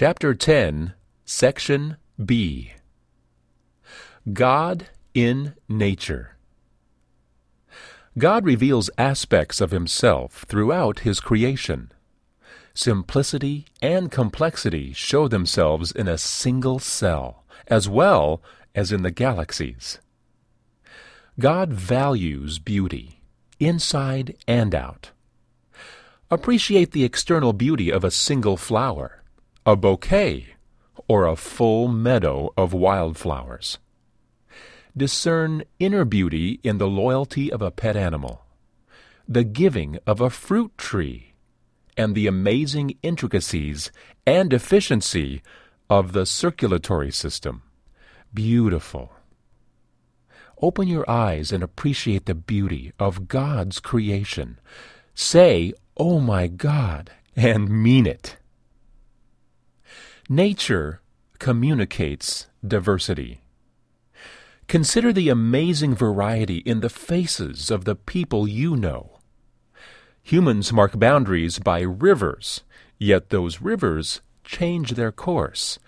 Chapter 10, Section B God in Nature. God reveals aspects of Himself throughout His creation. Simplicity and complexity show themselves in a single cell, as well as in the galaxies. God values beauty, inside and out. Appreciate the external beauty of a single flower, a bouquet, or a full meadow of wildflowers. Discern inner beauty in the loyalty of a pet animal, the giving of a fruit tree, and the amazing intricacies and efficiency of the circulatory system. Beautiful. Open your eyes and appreciate the beauty of God's creation. Say, Oh my God, and mean it. Nature communicates diversity. Consider the amazing variety in the faces of the people you know. Humans mark boundaries by rivers, yet those rivers change their course.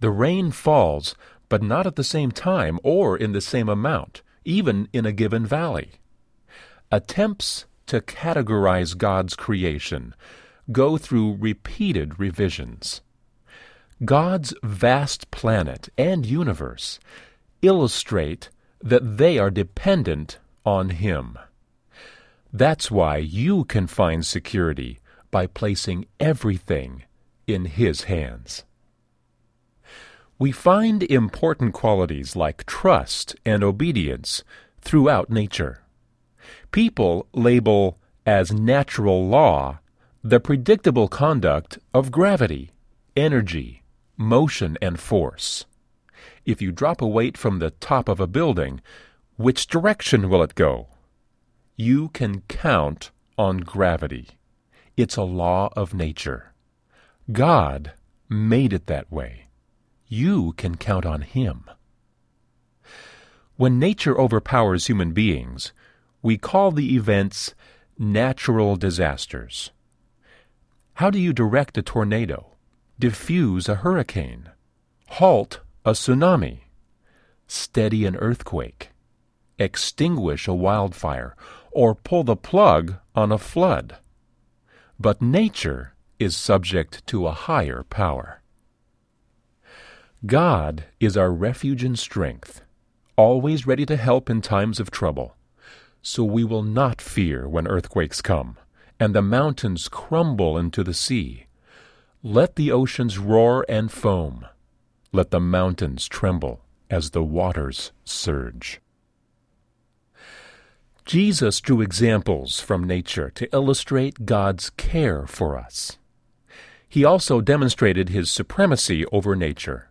The rain falls, but not at the same time or in the same amount, even in a given valley. Attempts to categorize God's creation go through repeated revisions. God's vast planet and universe illustrate that they are dependent on Him. That's why you can find security by placing everything in His hands. We find important qualities like trust and obedience throughout nature. People label as natural law the predictable conduct of gravity, energy, motion, and force. If you drop a weight from the top of a building, which direction will it go? You can count on gravity. It's a law of nature. God made it that way. You can count on Him. When nature overpowers human beings, we call the events natural disasters. How do you direct a tornado, diffuse a hurricane, halt a tsunami, steady an earthquake, extinguish a wildfire, or pull the plug on a flood? But nature is subject to a higher power. God is our refuge and strength, always ready to help in times of trouble. So we will not fear when earthquakes come, and the mountains crumble into the sea. Let the oceans roar and foam. Let the mountains tremble as the waters surge. Jesus drew examples from nature to illustrate God's care for us. He also demonstrated his supremacy over nature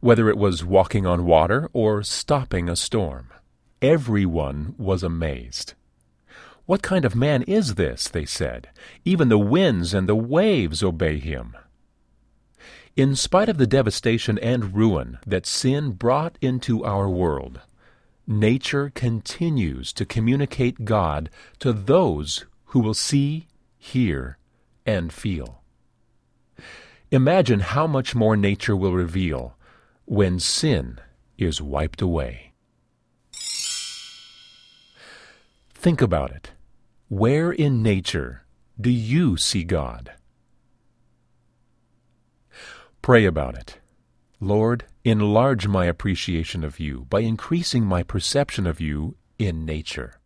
whether it was walking on water or stopping a storm. Everyone was amazed. What kind of man is this? they said. Even the winds and the waves obey him. In spite of the devastation and ruin that sin brought into our world, nature continues to communicate God to those who will see, hear, and feel. Imagine how much more nature will reveal when sin is wiped away. Think about it. Where in nature do you see God? Pray about it. Lord, enlarge my appreciation of you by increasing my perception of you in nature.